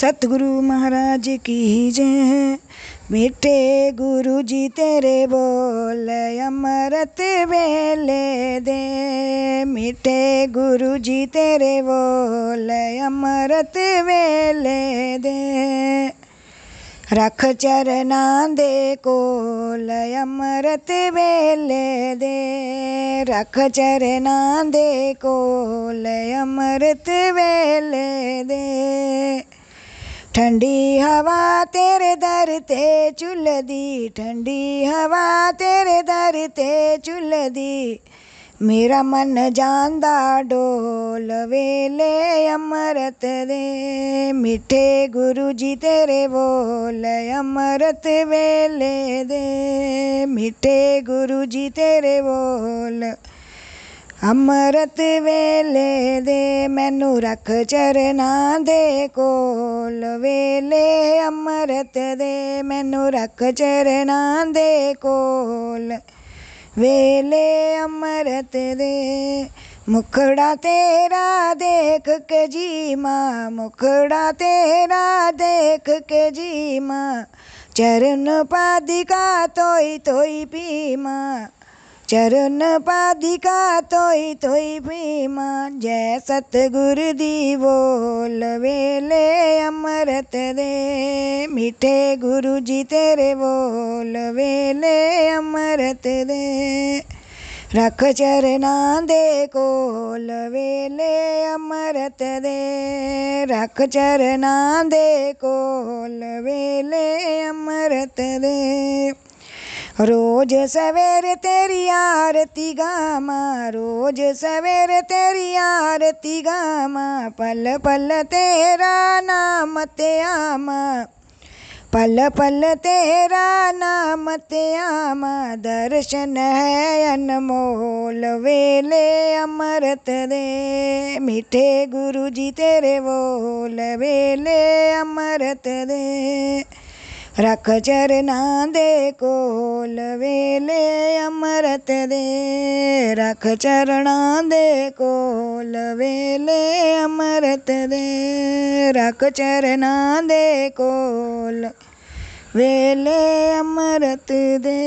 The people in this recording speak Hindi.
सतगुरु महाराज की जय। मीठे गुरु जी तेरे बोल अमृत वेले दे। मीठे गुरु जी तेरे बोल अमृत वेले दे। रख चरना दे कोल अमृत वेले दे। रख चरना दे कोल अमृत वेले ठंडी हवा तेरे दर ते चुल दी, ठंडी हवा तेरे दर ते चुल दी। मेरा मन जांदा डोल वेले अमृत दे, मिठे गुरु जी तेरे बोल अमृत वेले दे। मिठे गुरु जी तेरे बोल ਅੰਮ੍ਰਿਤ ਵੇਲੇ ਦੇ ਮੈਨੂੰ ਰੱਖ ਚਰਨਾਂ ਦੇ ਕੋਲ ਵੇਲੇ ਅੰਮ੍ਰਿਤ ਦੇ ਮੈਨੂੰ ਰੱਖ ਚਰਨਾਂ ਦੇ ਕੋਲ ਵੇਲੇ ਅੰਮ੍ਰਿਤ ਦੇ ਮੁਖੜਾ ਤੇਰਾ ਦੇਖ ਕੇ ਜੀ ਮਾਂ ਮੁਖੜਾ ਤੇਰਾ ਦੇਖ ਕੇ ਜੀ ਮਾਂ ਚਰਨ ਪਾਦਿਕਾ ਤੋਈ ਤੋਈ ਪੀ ਮਾਂ चरण पादिका तोई तोई भीमा जय सतगुरु दी बोल वेले अमृत दे। मीठे गुरु जी तेरे बोल वेले अमृत दे। रख चरना दे कोल वेले अमृत दे। रख चरना दे कोल वेले अमृत दे। रोज सवेर तेरी आरती गामा रोज सवेर तेरी आरती गामा पल पल तेरा नाम ते आमा। पल पल तेरा नाम ते आमा, दर्शन है अनमोल वेले अमृत दे। मीठे गुरु जी तेरे बोल, वेले अमृत दे। ਰੱਖ ਚਰਨਾਂ ਦੇ ਕੋਲ, ਵੇਲੇ ਅੰਮ੍ਰਿਤ ਦੇ। ਰੱਖ ਚਰਨਾਂ ਦੇ ਕੋਲ, ਵੇਲੇ ਅੰਮ੍ਰਿਤ ਦੇ। ਰੱਖ ਚਰਨਾਂ ਦੇ ਕੋਲ, ਵੇਲੇ ਅੰਮ੍ਰਿਤ ਦੇ।